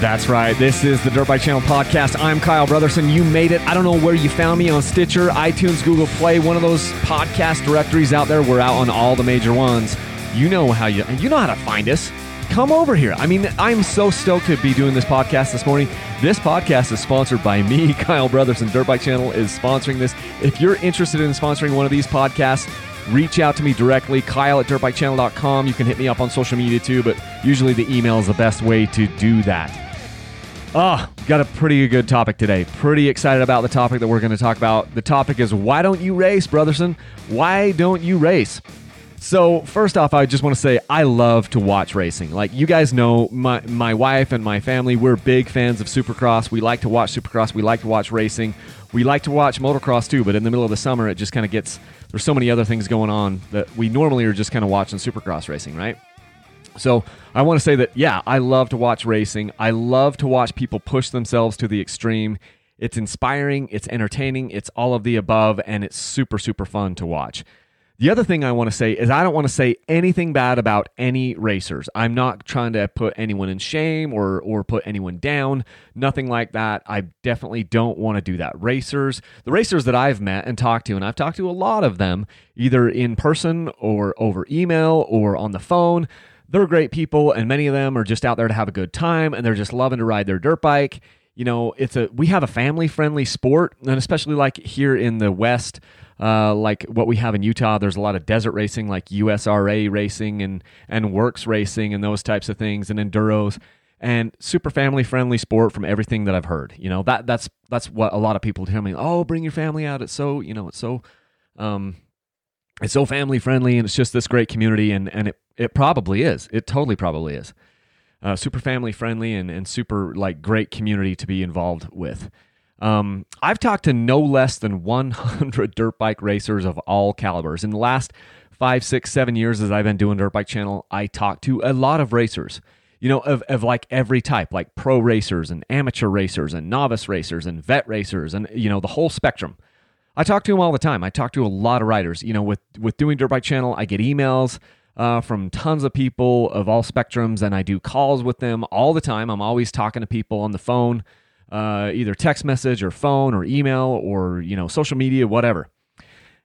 That's right. This is the Dirt Bike Channel podcast. I'm Kyle Brotherson. You made it. I don't know where you found me on Stitcher, iTunes, Google Play, one of those podcast directories out there. We're out on all the major ones. You know how you you know how to find us. Come over here. I mean, I'm so stoked to be doing this podcast this morning. This podcast is sponsored by me, Kyle Brotherson. Dirt Bike Channel is sponsoring this. If you're interested in sponsoring one of these podcasts, reach out to me directly, kyle at dirtbikechannel.com. You can hit me up on social media too, but usually the email is the best way to do that. Oh, got a pretty good topic today. Pretty excited about the topic that we're going to talk about. The topic is why don't you race, Brotherson? Why don't you race? So, first off, I just want to say I love to watch racing. Like you guys know, my my wife and my family, we're big fans of Supercross. We like to watch Supercross. We like to watch racing. We like to watch motocross too, but in the middle of the summer it just kind of gets there's so many other things going on that we normally are just kind of watching Supercross racing, right? So I want to say that, yeah, I love to watch racing. I love to watch people push themselves to the extreme. It's inspiring, it's entertaining, it's all of the above, and it's super, super fun to watch. The other thing I want to say is I don't want to say anything bad about any racers. I'm not trying to put anyone in shame or or put anyone down. Nothing like that. I definitely don't want to do that. Racers, the racers that I've met and talked to, and I've talked to a lot of them, either in person or over email or on the phone they're great people and many of them are just out there to have a good time and they're just loving to ride their dirt bike. You know it's a we have a family friendly sport and especially like here in the west uh, like what we have in utah there's a lot of desert racing like usra racing and and WORCS racing and those types of things and enduros. And super family friendly sport from everything that i've heard you know that that's that's what a lot of people tell me oh bring your family out. It's so you know it's so um it's so family friendly and it's just this great community and and it it probably is. It totally probably is. Uh, super family friendly and, and super like great community to be involved with. Um, I've talked to no less than 100 dirt bike racers of all calibers. In the last five, six, seven years as I've been doing Dirt Bike Channel, I talked to a lot of racers, you know, of, of like every type, like pro racers and amateur racers and novice racers and vet racers and, you know, the whole spectrum. I talk to them all the time. I talk to a lot of riders. You know, with, with doing Dirt Bike Channel, I get emails uh, from tons of people of all spectrums, and I do calls with them all the time. I'm always talking to people on the phone, uh, either text message or phone or email or you know social media, whatever.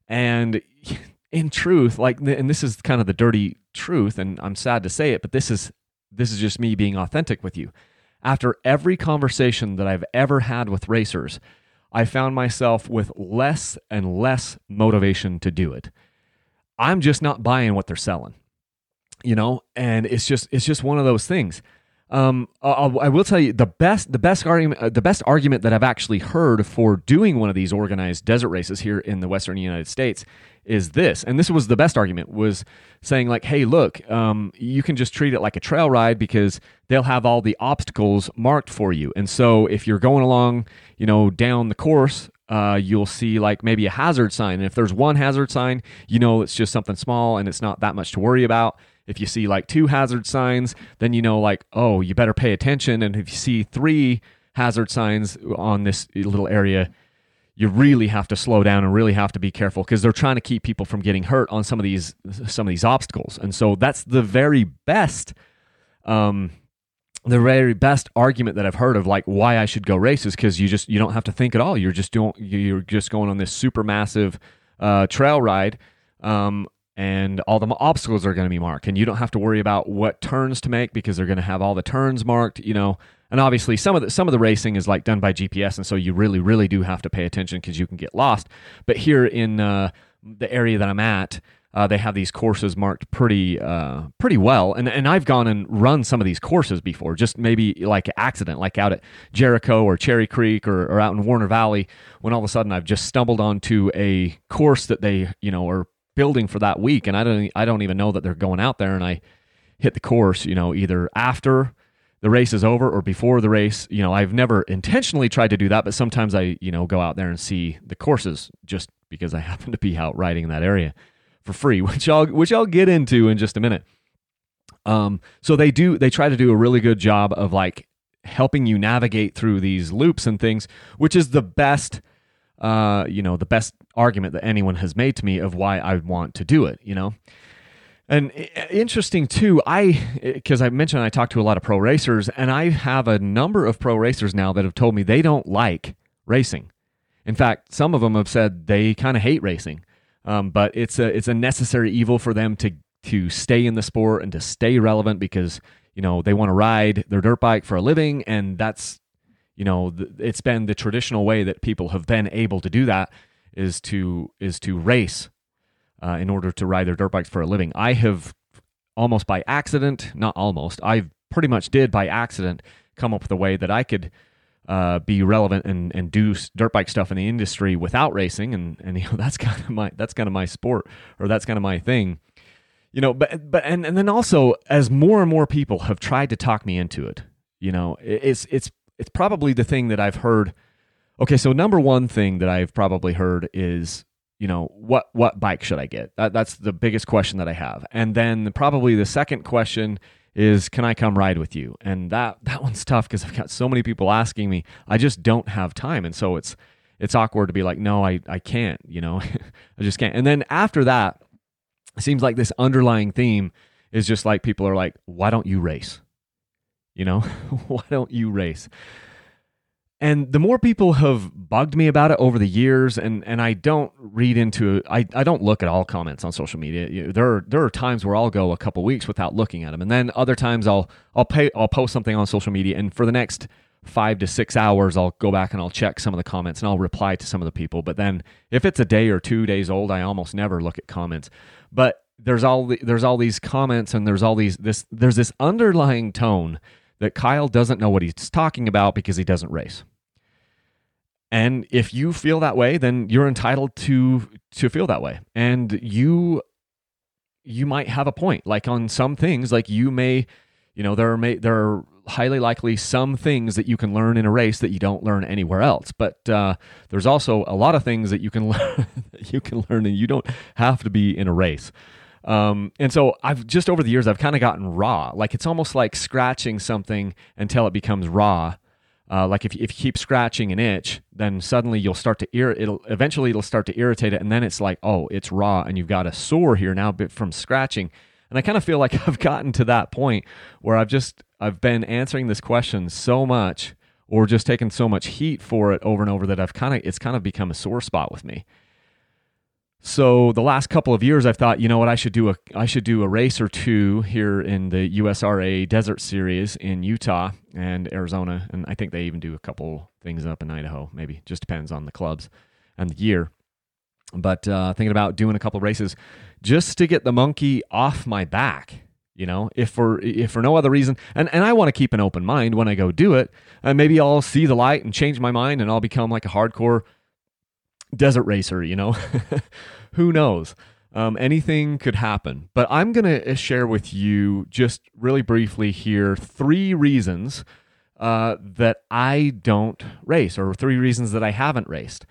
And in truth, like, and this is kind of the dirty truth, and I'm sad to say it, but this is this is just me being authentic with you. After every conversation that I've ever had with racers, I found myself with less and less motivation to do it. I'm just not buying what they're selling you know, and it's just it's just one of those things. Um, I'll, I will tell you the best the best argument uh, the best argument that I've actually heard for doing one of these organized desert races here in the Western United States is this, and this was the best argument was saying like, hey, look, um, you can just treat it like a trail ride because they'll have all the obstacles marked for you, and so if you're going along, you know, down the course uh, you'll see like maybe a hazard sign. And if there's one hazard sign, you know it's just something small and it's not that much to worry about. If you see like two hazard signs, then you know like, oh, you better pay attention. And if you see three hazard signs on this little area, you really have to slow down and really have to be careful because they're trying to keep people from getting hurt on some of these some of these obstacles. And so that's the very best um the very best argument that I've heard of like why I should go race is because you just you don't have to think at all. You're just doing you're just going on this super massive uh, trail ride um, and all the obstacles are going to be marked and you don't have to worry about what turns to make because they're going to have all the turns marked you know and obviously some of the some of the racing is like done by gps and so you really really do have to pay attention because you can get lost but here in uh, the area that i'm at uh, they have these courses marked pretty uh, pretty well and, and i've gone and run some of these courses before just maybe like accident like out at jericho or cherry creek or, or out in warner valley when all of a sudden i've just stumbled onto a course that they you know are building for that week, and I don't I don't even know that they're going out there. And I hit the course, you know, either after the race is over or before the race. You know, I've never intentionally tried to do that, but sometimes I you know go out there and see the courses just because I happen to be out riding in that area for free, which I'll which I'll get into in just a minute. Um, so they do they try to do a really good job of like helping you navigate through these loops and things, which is the best uh, you know, the best argument that anyone has made to me of why I want to do it, you know? And interesting too, I because I mentioned I talked to a lot of pro racers, and I have a number of pro racers now that have told me they don't like racing. In fact, some of them have said they kind of hate racing, um, but it's a it's a necessary evil for them to to stay in the sport and to stay relevant because you know they want to ride their dirt bike for a living, and that's you know it's been the traditional way that people have been able to do that is to is to race uh, in order to ride their dirt bikes for a living. I have almost by accident, not almost, I pretty much did by accident come up with a way that I could uh, be relevant and, and do dirt bike stuff in the industry without racing. And, and, you know, that's kind of my, that's kind of my sport or that's kind of my thing, you know, but, but, and, and then also as more and more people have tried to talk me into it, you know, it's, it's, it's probably the thing that I've heard. Okay. So number one thing that I've probably heard is you know what what bike should i get that, that's the biggest question that i have and then probably the second question is can i come ride with you? And that that one's tough because i've got so many people asking me i just don't have time. And so it's it's awkward to be like no i i can't you know? I just can't. And then after that it seems like this underlying theme is just like people are like why don't you race? You know? Why don't you race and the more people have bugged me about it over the years, and, and I don't read into I, I don't look at all comments on social media. There are there are times where I'll go a couple weeks without looking at them, and then other times I'll I'll pay I'll post something on social media, and for the next five to six hours I'll go back and I'll check some of the comments and I'll reply to some of the people. But then if it's a day or two days old, I almost never look at comments. But there's all the, there's all these comments and there's all these this there's this underlying tone that Kyle doesn't know what he's talking about because he doesn't race. And if you feel that way, then you're entitled to to feel that way. And you you might have a point. Like on some things, like you may, you know, there are may, there are highly likely some things that you can learn in a race that you don't learn anywhere else. But uh, there's also a lot of things that you can learn that you can learn, and you don't have to be in a race. Um, and so I've just over the years I've kind of gotten raw. Like it's almost like scratching something until it becomes raw uh, like if, if you keep scratching an itch, then suddenly you'll start to ir- it'll eventually it'll start to irritate it, and then it's like, oh, it's raw, and you've got a sore here now from scratching. And I kind of feel like I've gotten to that point where I've just I've been answering this question so much, or just taken so much heat for it over and over that I've kind of it's kind of become a sore spot with me. So the last couple of years, I've thought, you know what, I should do a I should do a race or two here in the USRA Desert Series in Utah and Arizona, and I think they even do a couple things up in Idaho. Maybe just depends on the clubs and the year. But uh, thinking about doing a couple races just to get the monkey off my back. You know, if for if for no other reason, and and I want to keep an open mind when I go do it, and maybe I'll see the light and change my mind, and I'll become like a hardcore desert racer, you know? Who knows? Um, anything could happen. But I'm going to uh, share with you just really briefly here three reasons uh, that I don't race, or three reasons that I haven't raced.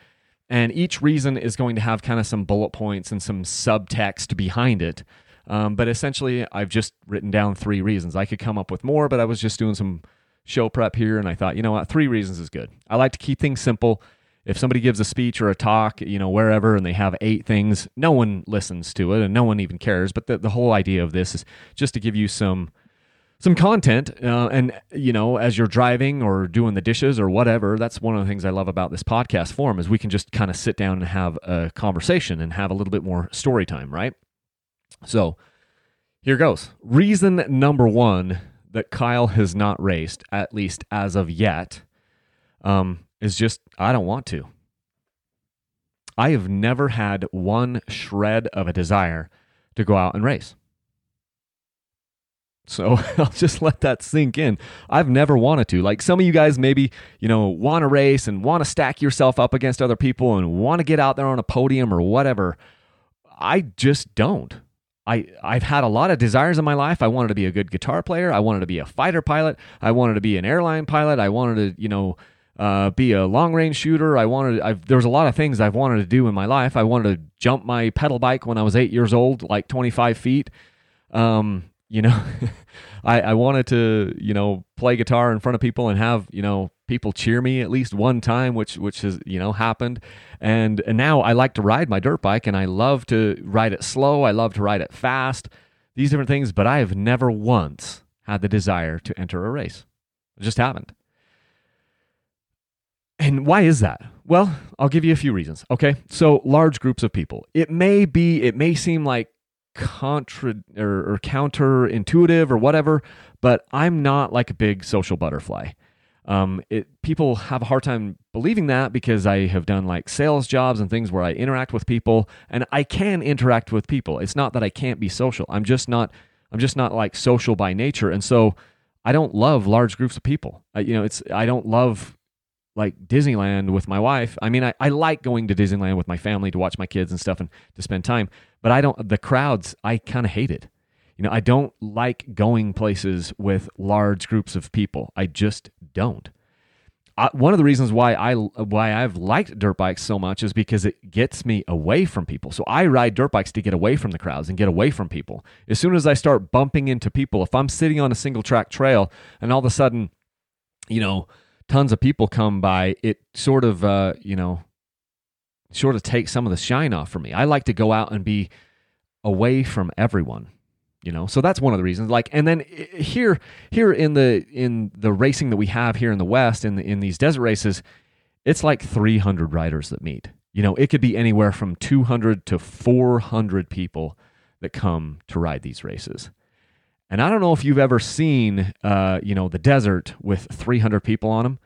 And each reason is going to have kind of some bullet points and some subtext behind it. Um, but essentially, I've just written down three reasons. I could come up with more, but I was just doing some show prep here, and I thought, you know what, three reasons is good. I like to keep things simple if somebody gives a speech or a talk, you know, wherever, and they have eight things, no one listens to it and no one even cares. But the, the whole idea of this is just to give you some some content uh, and you know as you're driving or doing the dishes or whatever that's one of the things i love about this podcast form is we can just kind of sit down and have a conversation and have a little bit more story time right so here goes reason number one that kyle has not raced at least as of yet um, is just, I don't want to. I have never had one shred of a desire to go out and race. So I'll just let that sink in. I've never wanted to. Like some of you guys maybe, you know, want to race and want to stack yourself up against other people and want to get out there on a podium or whatever. I just don't. I, I've had a lot of desires in my life. I wanted to be a good guitar player. I wanted to be a fighter pilot. I wanted to be an airline pilot. I wanted to, you know, uh, be a long range shooter. I wanted. I've, there was a lot of things I've wanted to do in my life. I wanted to jump my pedal bike when I was eight years old, like 25 feet. Um, you know, I, I wanted to, you know, play guitar in front of people and have, you know, people cheer me at least one time, which which has, you know, happened. And and now I like to ride my dirt bike and I love to ride it slow. I love to ride it fast these different things, but I have never once had the desire to enter a race. It just happened. And why is that? Well, I'll give you a few reasons. Okay. So, large groups of people. It may be, it may seem like contra or, or counterintuitive or whatever, but I'm not like a big social butterfly. Um, it, people have a hard time believing that because I have done like sales jobs and things where I interact with people and I can interact with people. It's not that I can't be social. I'm just not, I'm just not like social by nature. And so I don't love large groups of people. I, you know, it's, I don't love like Disneyland with my wife. I mean, I, I like going to Disneyland with my family to watch my kids and stuff and to spend time, but I don't, the crowds, I kind of hate it. You know, I don't like going places with large groups of people. I just don't. I, one of the reasons why I why I've liked dirt bikes so much is because it gets me away from people. So I ride dirt bikes to get away from the crowds and get away from people. As soon as I start bumping into people, if I'm sitting on a single track trail and all of a sudden, you know, tons of people come by, it sort of uh, you know, sort of takes some of the shine off for me. I like to go out and be away from everyone you know? So that's one of the reasons like and then here here in the in the racing that we have here in the west in the, in these desert races it's like 300 riders that meet. You know it could be anywhere from 200 to 400 people that come to ride these races and i don't know if you've ever seen uh, you know the desert with 300 people on them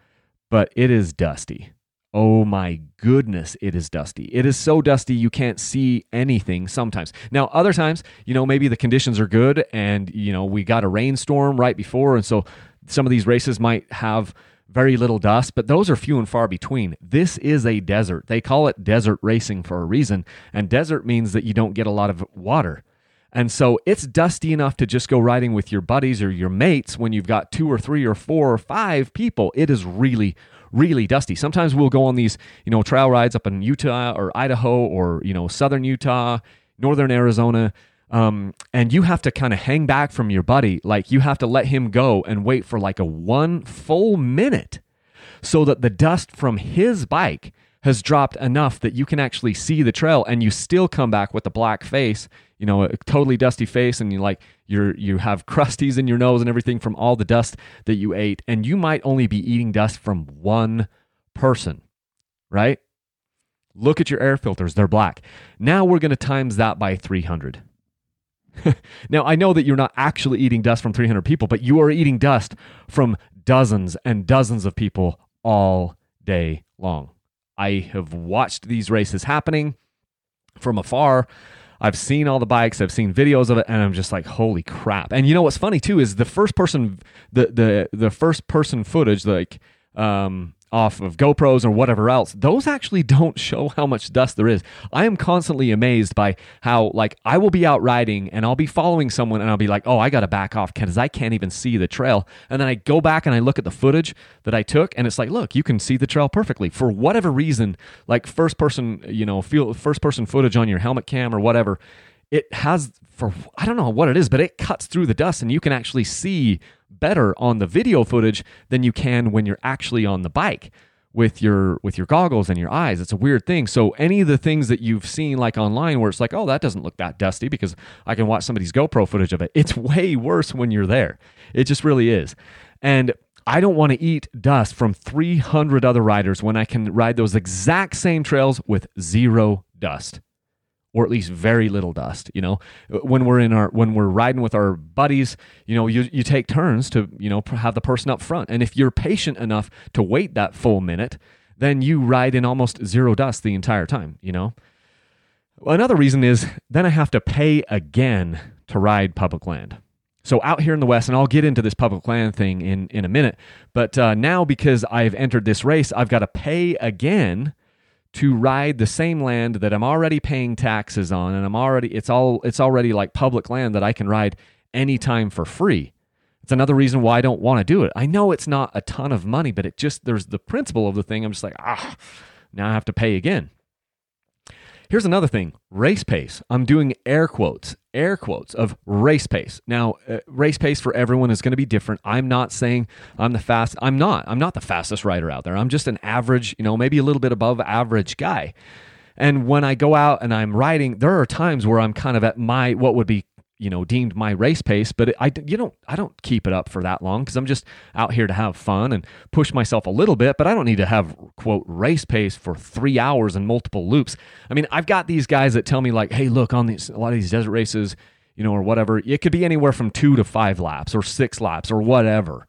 but it is dusty Oh my goodness, it is dusty. It is so dusty you can't see anything sometimes. Now, other times, you know, maybe the conditions are good and, you know, we got a rainstorm right before. And so some of these races might have very little dust, but those are few and far between. This is a desert. They call it desert racing for a reason. And desert means that you don't get a lot of water. And so it's dusty enough to just go riding with your buddies or your mates when you've got two or three or four or five people. It is really, really dusty. Sometimes we'll go on these, you know, trail rides up in Utah or Idaho or, you know, southern Utah, northern Arizona. Um, and you have to kind of hang back from your buddy. Like you have to let him go and wait for like a one full minute so that the dust from his bike has dropped enough that you can actually see the trail and you still come back with a black face you know, a totally dusty face and you like you're you have crusties in your nose and everything from all the dust that you ate and you might only be eating dust from one person, right? Look at your air filters, they're black. Now we're going to times that by 300. now, I know that you're not actually eating dust from 300 people, but you are eating dust from dozens and dozens of people all day long. I have watched these races happening from afar. I've seen all the bikes, I've seen videos of it, and I'm just like, holy crap! And you know what's funny too is the first person, the the the first person footage, like um, off of GoPros or whatever else, those actually don't show how much dust there is. I am constantly amazed by how, like, I will be out riding and I'll be following someone and I'll be like, oh, I got to back off because I can't even see the trail. And then I go back and I look at the footage that I took and it's like, look, you can see the trail perfectly. For whatever reason, like first person, you know, feel first person footage on your helmet cam or whatever, it has for I don't know what it is, but it cuts through the dust and you can actually see better on the video footage than you can when you're actually on the bike with your with your goggles and your eyes. It's a weird thing. So any of the things that you've seen like online where it's like, "Oh, that doesn't look that dusty because I can watch somebody's GoPro footage of it." It's way worse when you're there. It just really is. And I don't want to eat dust from 300 other riders when I can ride those exact same trails with zero dust or at least very little dust you know? When we're in our when we're riding with our buddies you know you, you take turns to you know have the person up front. And if you're patient enough to wait that full minute then you ride in almost zero dust the entire time you know? Another reason is then i have to pay again to ride public land. So out here in the west and i'll get into this public land thing in in a minute but uh, now because i've entered this race i've got to pay again to ride the same land that I'm already paying taxes on and I'm already it's all it's already like public land that I can ride anytime for free. It's another reason why I don't want to do it. I know it's not a ton of money, but it just there's the principle of the thing. I'm just like, ah, now I have to pay again. Here's another thing race pace. I'm doing air quotes, air quotes of race pace. Now, uh, race pace for everyone is going to be different. I'm not saying I'm the fast. I'm not. I'm not the fastest rider out there. I'm just an average, you know, maybe a little bit above average guy. And when I go out and I'm riding, there are times where I'm kind of at my what would be you know deemed my race pace but i you don't i don't keep it up for that long because i'm just out here to have fun and push myself a little bit but i don't need to have quote race pace for three hours and multiple loops. I mean i've got these guys that tell me like hey look on these a lot of these desert races you know or whatever it could be anywhere from two to five laps or six laps or whatever.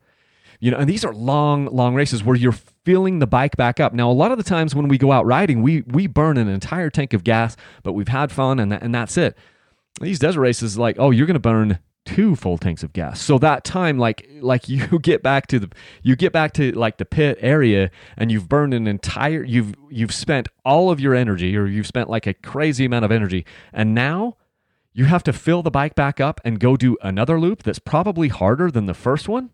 You know and these are long long races where you're filling the bike back up. Now a lot of the times when we go out riding we we burn an entire tank of gas but we've had fun and, and that's it these desert races like oh you're going to burn two full tanks of gas. So that time like like you get back to the you get back to like the pit area and you've burned an entire you've you've spent all of your energy or you've spent like a crazy amount of energy. And now you have to fill the bike back up and go do another loop that's probably harder than the first one?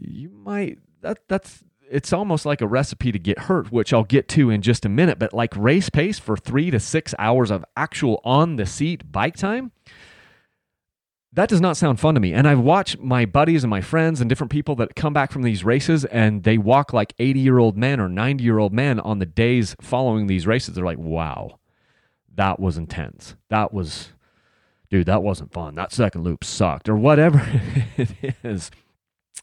You might that that's it's almost like a recipe to get hurt, which I'll get to in just a minute. But like race pace for three to six hours of actual on the seat bike time, that does not sound fun to me. And I've watched my buddies and my friends and different people that come back from these races and they walk like 80 year old men or 90 year old men on the days following these races. They're like, wow, that was intense. That was, dude, that wasn't fun. That second loop sucked or whatever it is.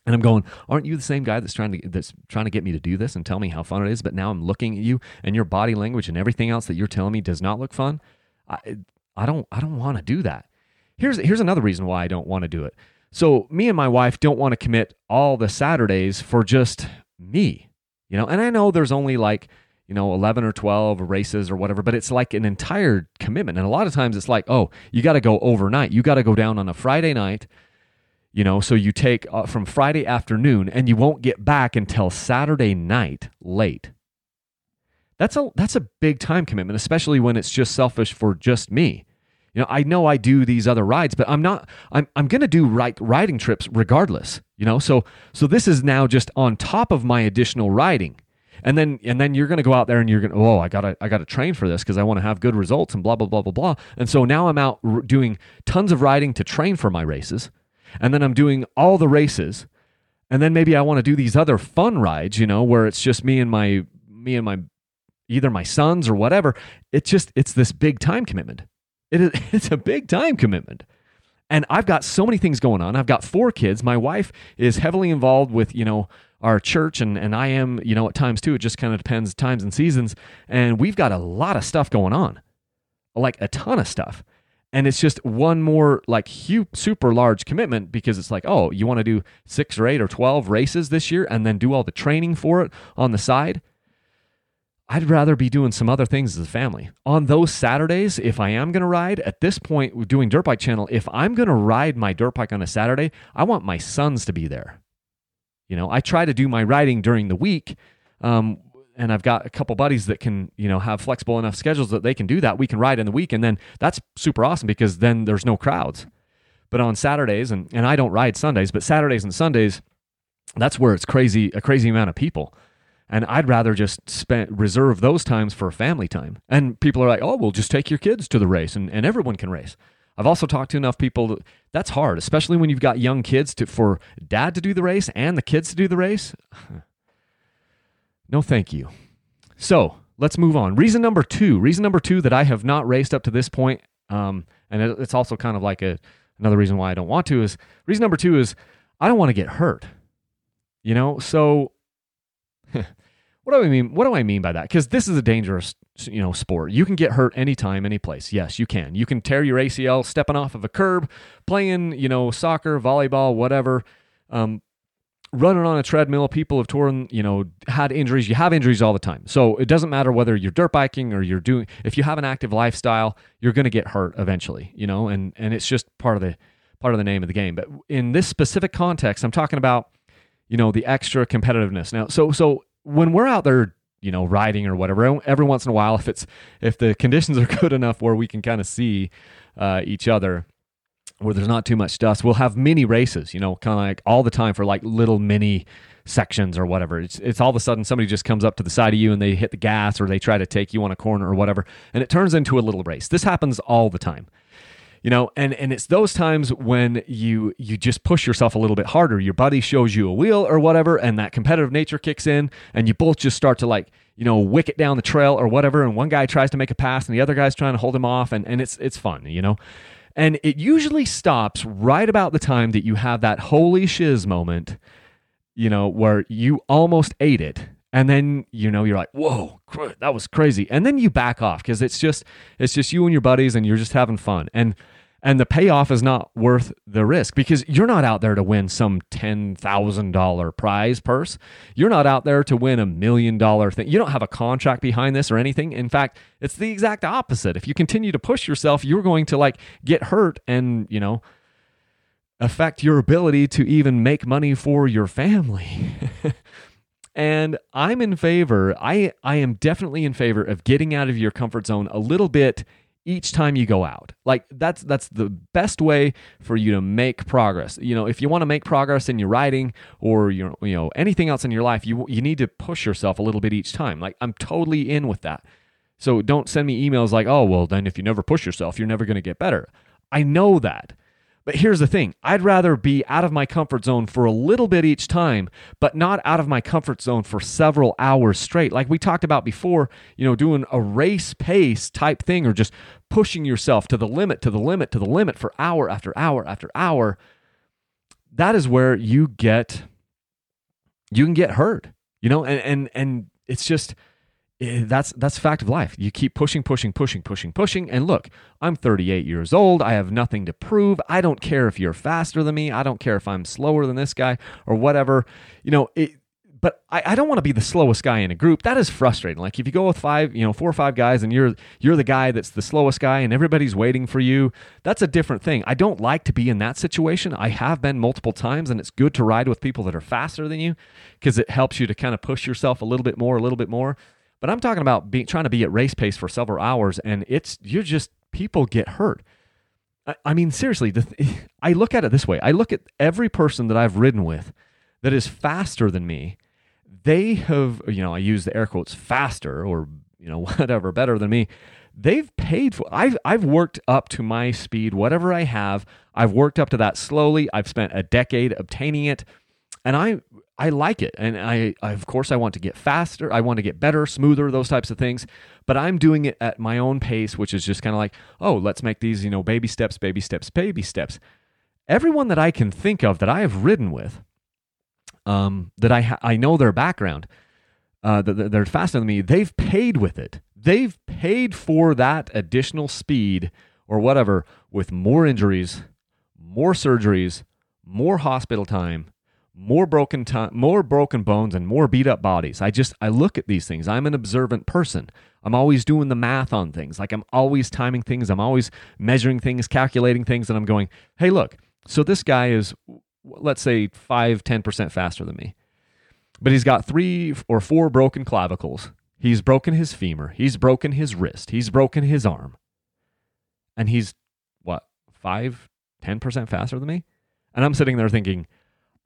And I'm going, aren't you the same guy that's trying to that's trying to get me to do this and tell me how fun it is? But now I'm looking at you and your body language and everything else that you're telling me does not look fun. I I don't I don't want to do that. Here's here's another reason why I don't want to do it. So me and my wife don't want to commit all the Saturdays for just me, you know. And I know there's only like you know 11 or 12 races or whatever, but it's like an entire commitment. And a lot of times it's like, oh, you got to go overnight. You got to go down on a Friday night you know, so you take uh, from Friday afternoon and you won't get back until Saturday night late. That's a that's a big time commitment, especially when it's just selfish for just me. You know, I know I do these other rides, but I'm not I'm I'm going to do right riding trips regardless, you know? So so this is now just on top of my additional riding. And then and then you're going to go out there and you're going to oh, I got to I got to train for this because I want to have good results and blah blah blah blah blah. And so now I'm out r- doing tons of riding to train for my races and then I'm doing all the races, and then maybe I want to do these other fun rides, you know, where it's just me and my me and my either my sons or whatever. It's just it's this big time commitment. It is it's a big time commitment. And I've got so many things going on. I've got four kids. My wife is heavily involved with, you know, our church and, and I am, you know, at times too. It just kind of depends times and seasons. And we've got a lot of stuff going on. Like a ton of stuff and it's just one more like huge, super large commitment because it's like oh you want to do six or eight or 12 races this year and then do all the training for it on the side? I'd rather be doing some other things as a family. On those saturdays if i am going to ride at this point doing dirt bike channel if i'm going to ride my dirt bike on a saturday i want my sons to be there. You know i try to do my riding during the week um, and I've got a couple buddies that can, you know, have flexible enough schedules that they can do that. We can ride in the week, and then that's super awesome because then there's no crowds. But on Saturdays, and, and I don't ride Sundays, but Saturdays and Sundays, that's where it's crazy, a crazy amount of people. And I'd rather just spend reserve those times for family time. And people are like, oh, well, just take your kids to the race and, and everyone can race. I've also talked to enough people that, that's hard, especially when you've got young kids to for dad to do the race and the kids to do the race. No, thank you. So let's move on. Reason number two. Reason number two that I have not raced up to this point, um, and it's also kind of like a another reason why I don't want to is reason number two is I don't want to get hurt. You know, so what do I mean? What do I mean by that? Because this is a dangerous, you know, sport. You can get hurt anytime, any place. Yes, you can. You can tear your ACL stepping off of a curb, playing, you know, soccer, volleyball, whatever. Um, running on a treadmill, people have torn, you know, had injuries. You have injuries all the time. So it doesn't matter whether you're dirt biking or you're doing if you have an active lifestyle, you're going to get hurt eventually, you know, and and it's just part of the part of the name of the game. But in this specific context, I'm talking about, you know, the extra competitiveness. Now, so so when we're out there, you know, riding or whatever, every once in a while if it's if the conditions are good enough where we can kind of see uh, each other, where there's not too much dust, we'll have mini races, you know, kind of like all the time for like little mini sections or whatever. It's, it's all of a sudden somebody just comes up to the side of you and they hit the gas or they try to take you on a corner or whatever. And it turns into a little race. This happens all the time. You know, and, and it's those times when you you just push yourself a little bit harder. Your buddy shows you a wheel or whatever, and that competitive nature kicks in, and you both just start to like, you know, wick it down the trail or whatever. And one guy tries to make a pass and the other guy's trying to hold him off, and, and it's it's fun, you know And it usually stops right about the time that you have that holy shiz moment, you know, where you almost ate it. And then, you know, you're like, whoa, that was crazy. And then you back off because it's just, it's just you and your buddies and you're just having fun. And and the payoff is not worth the risk because you're not out there to win some $10,000 prize purse. You're not out there to win a million dollar thing. You don't have a contract behind this or anything. In fact, it's the exact opposite. If you continue to push yourself, you're going to like get hurt and, you know, affect your ability to even make money for your family. and I'm in favor, I I am definitely in favor of getting out of your comfort zone a little bit each time you go out. Like that's that's the best way for you to make progress. You know, if you want to make progress in your writing or your you know anything else in your life, you you need to push yourself a little bit each time. Like I'm totally in with that. So don't send me emails like, "Oh, well, then if you never push yourself, you're never going to get better." I know that. But here's the thing I'd rather be out of my comfort zone for a little bit each time, but not out of my comfort zone for several hours straight. Like we talked about before, you know, doing a race pace type thing or just pushing yourself to the limit, to the limit, to the limit for hour after hour after hour. That is where you get, you can get hurt, you know, and, and, and it's just, Eh, that's that's fact of life. You keep pushing, pushing, pushing, pushing, pushing. And look, I'm 38 years old. I have nothing to prove. I don't care if you're faster than me. I don't care if I'm slower than this guy or whatever. You know, it, but I, I don't want to be the slowest guy in a group. That is frustrating. Like if you go with five, you know, four or five guys and you're you're the guy that's the slowest guy and everybody's waiting for you, that's a different thing. I don't like to be in that situation. I have been multiple times and it's good to ride with people that are faster than you because it helps you to kind of push yourself a little bit more, a little bit more. But I'm talking about being trying to be at race pace for several hours, and it's you're just people get hurt. I, I mean, seriously, th- I look at it this way: I look at every person that I've ridden with that is faster than me. They have, you know, I use the air quotes faster or you know whatever better than me. They've paid for. I've I've worked up to my speed, whatever I have. I've worked up to that slowly. I've spent a decade obtaining it, and I I like it. And I, I, of course, I want to get faster. I want to get better, smoother, those types of things. But I'm doing it at my own pace, which is just kind of like, oh, let's make these, you know, baby steps, baby steps, baby steps. Everyone that I can think of that I have ridden with, um, that I, ha- I know their background, uh, that they're faster than me, they've paid with it. They've paid for that additional speed or whatever with more injuries, more surgeries, more hospital time more broken time, more broken bones and more beat up bodies. I just I look at these things. I'm an observant person. I'm always doing the math on things. Like I'm always timing things. I'm always measuring things, calculating things and I'm going, "Hey, look. So this guy is let's say 5 10% faster than me. But he's got 3 or 4 broken clavicles. He's broken his femur. He's broken his wrist. He's broken his arm. And he's what? 5 10% faster than me? And I'm sitting there thinking,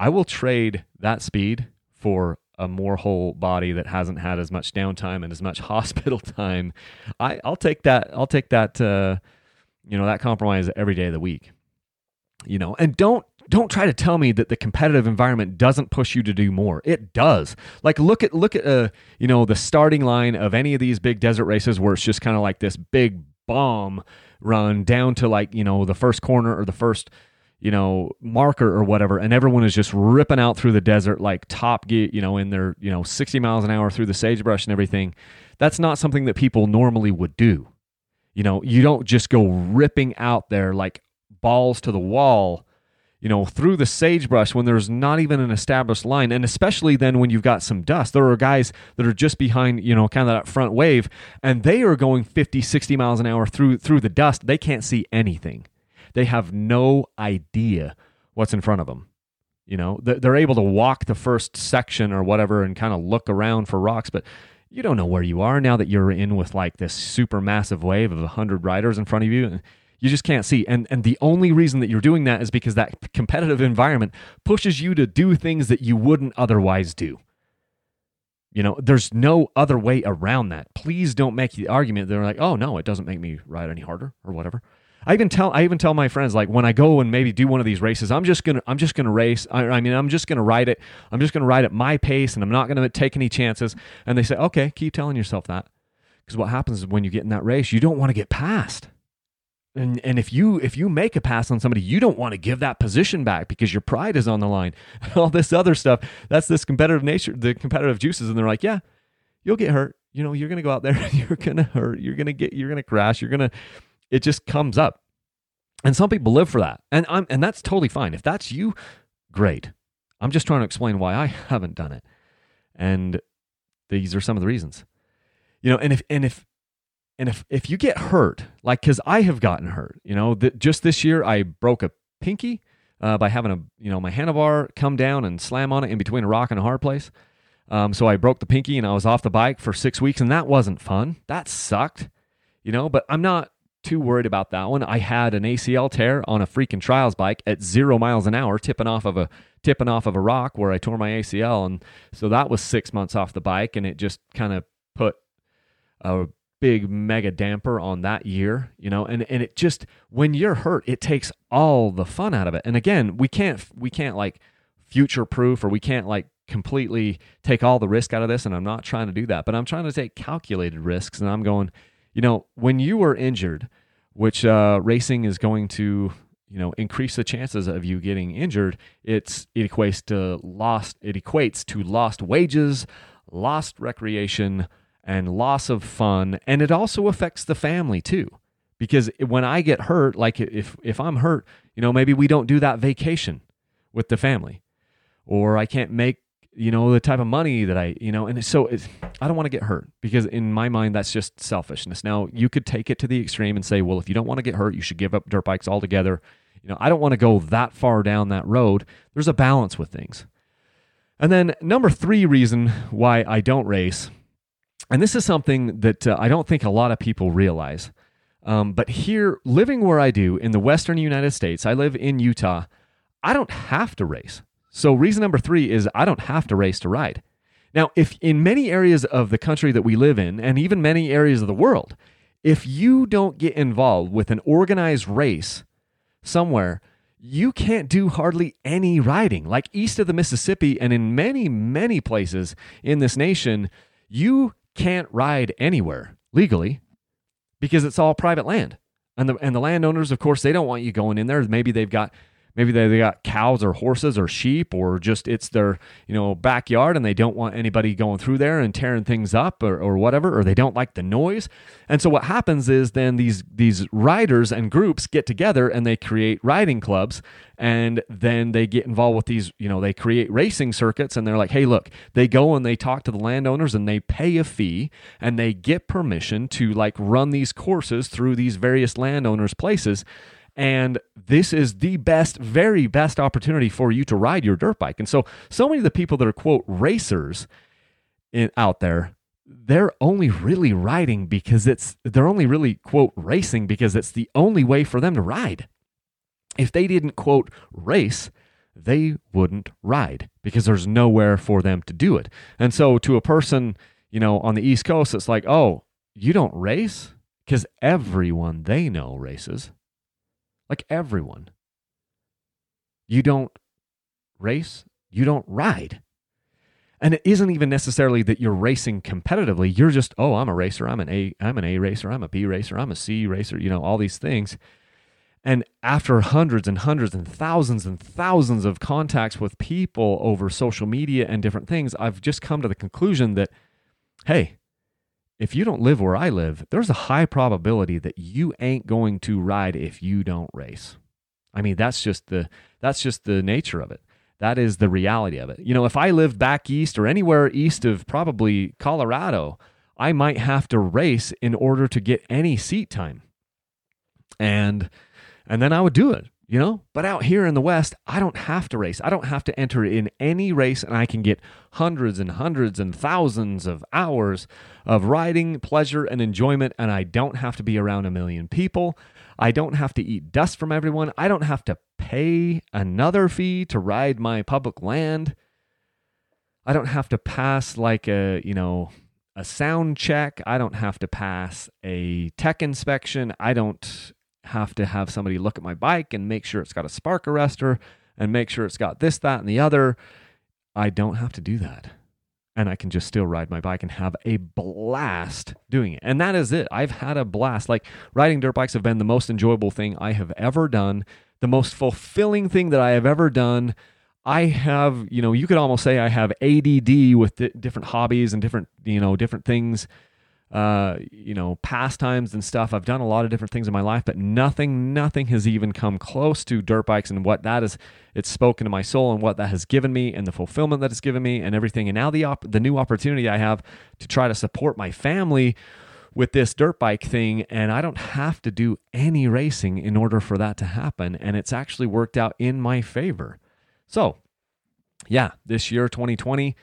I will trade that speed for a more whole body that hasn't had as much downtime and as much hospital time. I, I'll take that. I'll take that. Uh, you know that compromise every day of the week. You know, and don't don't try to tell me that the competitive environment doesn't push you to do more. It does. Like look at look at uh, you know the starting line of any of these big desert races where it's just kind of like this big bomb run down to like you know the first corner or the first you know, marker or whatever, and everyone is just ripping out through the desert like top gear, you know, in their, you know, 60 miles an hour through the sagebrush and everything. That's not something that people normally would do. You know, you don't just go ripping out there like balls to the wall, you know, through the sagebrush when there's not even an established line. And especially then when you've got some dust. There are guys that are just behind, you know, kind of that front wave, and they are going 50, 60 miles an hour through through the dust. They can't see anything. They have no idea what's in front of them. You know, they're able to walk the first section or whatever and kind of look around for rocks, but you don't know where you are now that you're in with like this super massive wave of 100 riders in front of you. You just can't see. And, and the only reason that you're doing that is because that competitive environment pushes you to do things that you wouldn't otherwise do. You know, there's no other way around that. Please don't make the argument that they're like, oh no, it doesn't make me ride any harder or whatever. I even tell I even tell my friends like when I go and maybe do one of these races, I'm just gonna I'm just gonna race. I, I mean I'm just gonna ride it. I'm just gonna ride at my pace, and I'm not gonna take any chances. And they say, okay, keep telling yourself that, because what happens is when you get in that race, you don't want to get passed. and and if you if you make a pass on somebody you don't want to give that position back because your pride is on the line all this other stuff that's this competitive nature the competitive juices and they're like yeah you'll get hurt you know you're gonna go out there you're gonna hurt you're gonna get you're gonna crash you're gonna it just comes up and some people live for that and i'm and that's totally fine if that's you great i'm just trying to explain why i haven't done it and these are some of the reasons you know and if and if and if if you get hurt, like because I have gotten hurt, you know, just this year I broke a pinky uh, by having a you know my handlebar come down and slam on it in between a rock and a hard place. Um, so I broke the pinky and I was off the bike for six weeks, and that wasn't fun. That sucked, you know. But I'm not too worried about that one. I had an ACL tear on a freaking trials bike at zero miles an hour, tipping off of a tipping off of a rock where I tore my ACL, and so that was six months off the bike, and it just kind of put a big mega damper on that year, you know, and, and it just when you're hurt, it takes all the fun out of it. And again, we can't we can't like future proof or we can't like completely take all the risk out of this. And I'm not trying to do that, but I'm trying to take calculated risks. And I'm going, you know, when you are injured, which uh, racing is going to you know increase the chances of you getting injured it's it equates to lost it equates to lost wages lost recreation and loss of fun. And it also affects the family too. Because when i get hurt like if if i'm hurt you know maybe we don't do that vacation with the family. Or i can't make you know the type of money that i you know and so i don't want to get hurt because in my mind that's just selfishness now you could take it to the extreme and say well if you don't want to get hurt you should give up dirt bikes altogether you know i don't want to go that far down that road there's a balance with things and then number three reason why i don't race and this is something that uh, I don't think a lot of people realize. Um, but here, living where I do in the Western United States, I live in Utah, I don't have to race. So, reason number three is I don't have to race to ride. Now, if in many areas of the country that we live in, and even many areas of the world, if you don't get involved with an organized race somewhere, you can't do hardly any riding. Like east of the Mississippi and in many, many places in this nation, you can't ride anywhere legally because it's all private land. And the and the landowners, of course, they don't want you going in there. Maybe they've got maybe they, they got cows or horses or sheep or just it's their you know backyard and they don't want anybody going through there and tearing things up or, or whatever or they don't like the noise. And so what happens is then these these riders and groups get together and they create riding clubs and then they get involved with these you know they create racing circuits and they're like hey look they go and they talk to the landowners and they pay a fee and they get permission to like run these courses through these various landowners places and this is the best, very best opportunity for you to ride your dirt bike. And so, so many of the people that are, quote, racers in, out there, they're only really riding because it's, they're only really, quote, racing because it's the only way for them to ride. If they didn't, quote, race, they wouldn't ride because there's nowhere for them to do it. And so, to a person, you know, on the East Coast, it's like, oh, you don't race? Because everyone they know races. Like everyone. You don't race, you don't ride. And it isn't even necessarily that you're racing competitively. You're just, oh, I'm a racer. I'm an A. I'm an A racer. I'm a B racer. I'm a C racer. You know all these things. And after hundreds and hundreds and thousands and thousands of contacts with people over social media and different things, I've just come to the conclusion that, hey, if you don't live where I live, there's a high probability that you ain't going to ride if you don't race. I mean, that's just the that's just the nature of it. That is the reality of it. You know, if I lived back east or anywhere east of probably Colorado, I might have to race in order to get any seat time. And and then I would do it you know? But out here in the West, I don't have to race. I don't have to enter in any race, and I can get hundreds and hundreds and thousands of hours of riding, pleasure, and enjoyment, and I don't have to be around a million people. I don't have to eat dust from everyone. I don't have to pay another fee to ride my public land. I don't have to pass like a, you know, a sound check. I don't have to pass a tech inspection. I don't have to have somebody look at my bike and make sure it's got a spark arrestor and make sure it's got this, that, and the other. I don't have to do that. and I can just still ride my bike and have a blast doing it. And that is it. I've had a blast. Like riding dirt bikes have been the most enjoyable thing I have ever done, the most fulfilling thing that I have ever done. I have, you know, you could almost say I have ADD with different hobbies and different, you know, different things uh, you know, pastimes and stuff. I've done a lot of different things in my life, but nothing, nothing has even come close to dirt bikes and what that is. It's spoken to my soul and what that has given me and the fulfillment that it's given me and everything. And now the op- the new opportunity I have to try to support my family with this dirt bike thing, and I don't have to do any racing in order for that to happen. And it's actually worked out in my favor. So, yeah, this year, 2020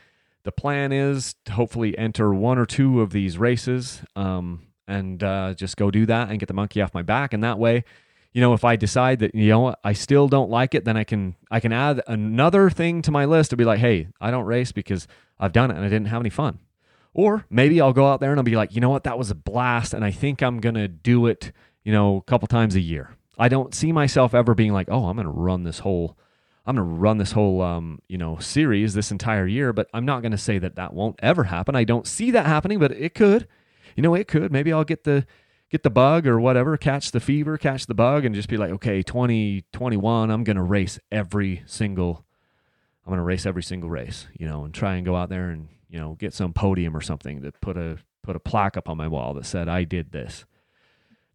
the plan is to hopefully enter one or two of these races um, and uh, just go do that and get the monkey off my back. And that way, you know, if I decide that you know I still don't like it, then I can I can add another thing to my list to be like, hey, I don't race because I've done it and I didn't have any fun. Or maybe I'll go out there and I'll be like, you know what, that was a blast, and I think I'm gonna do it, you know, a couple times a year. I don't see myself ever being like, oh, I'm gonna run this whole I'm going to run this whole um, you know series this entire year, but I'm not going to say that that won't ever happen. I don't see that happening, but it could. You know, it could. Maybe I'll get the get the bug or whatever, catch the fever, catch the bug, and just be like, okay, 2021, I'm going to race every single. I'm going to race every single race, you know, and try and go out there and you know get some podium or something to put a put a plaque up on my wall that said I did this.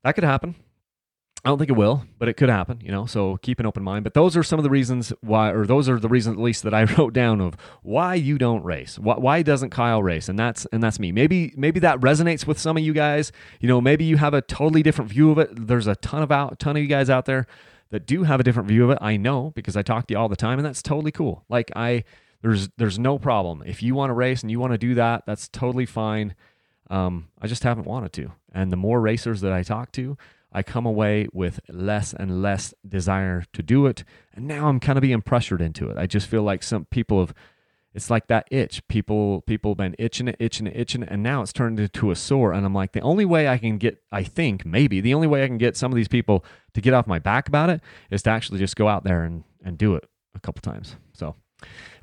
That could happen. I don't think it will, but it could happen, you know. So keep an open mind. But those are some of the reasons why, or those are the reasons at least that I wrote down of why you don't race. Why, why doesn't Kyle race? And that's and that's me. Maybe maybe that resonates with some of you guys. You know, maybe you have a totally different view of it. There's a ton of out ton of you guys out there that do have a different view of it. I know because I talk to you all the time, and that's totally cool. Like I, there's there's no problem if you want to race and you want to do that. That's totally fine. Um, I just haven't wanted to. And the more racers that I talk to, I come away with less and less desire to do it. And now I'm kind of being pressured into it. I just feel like some people have it's like that itch. People people have been itching it, itching it, itching it, and now it's turned into a sore. And I'm like, the only way I can get, I think maybe the only way I can get some of these people to get off my back about it is to actually just go out there and and do it a couple times. So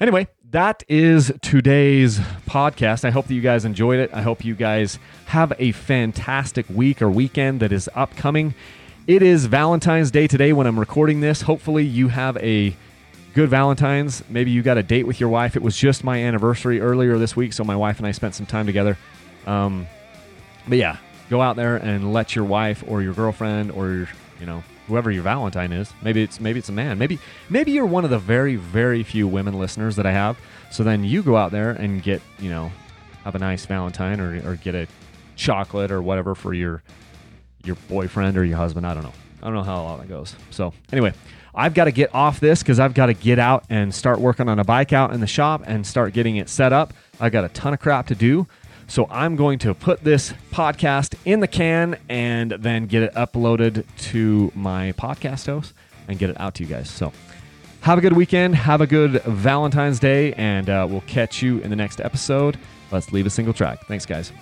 Anyway, that is today's podcast. I hope that you guys enjoyed it. I hope you guys have a fantastic week or weekend that is upcoming. It is Valentine's Day today when I'm recording this. Hopefully, you have a good Valentine's. Maybe you got a date with your wife. It was just my anniversary earlier this week, so my wife and I spent some time together. Um, but yeah, go out there and let your wife or your girlfriend or your, you know, whoever your Valentine is. Maybe it's maybe it's a man. Maybe maybe you're one of the very very few women listeners that I have. So then you go out there and get you know have a nice Valentine or or get a chocolate or whatever for your your boyfriend or your husband. I don't know. I don't know how all that goes. So anyway, I've got to get off this because I've got to get out and start working on a bike out in the shop and start getting it set up. I've got a ton of crap to do. So I'm going to put this podcast in the can and then get it uploaded to my podcast host and get it out to you guys. So have a good weekend. Have a good Valentine's Day, and uh, we'll catch you in the next episode. Let's leave a single track. Thanks, guys.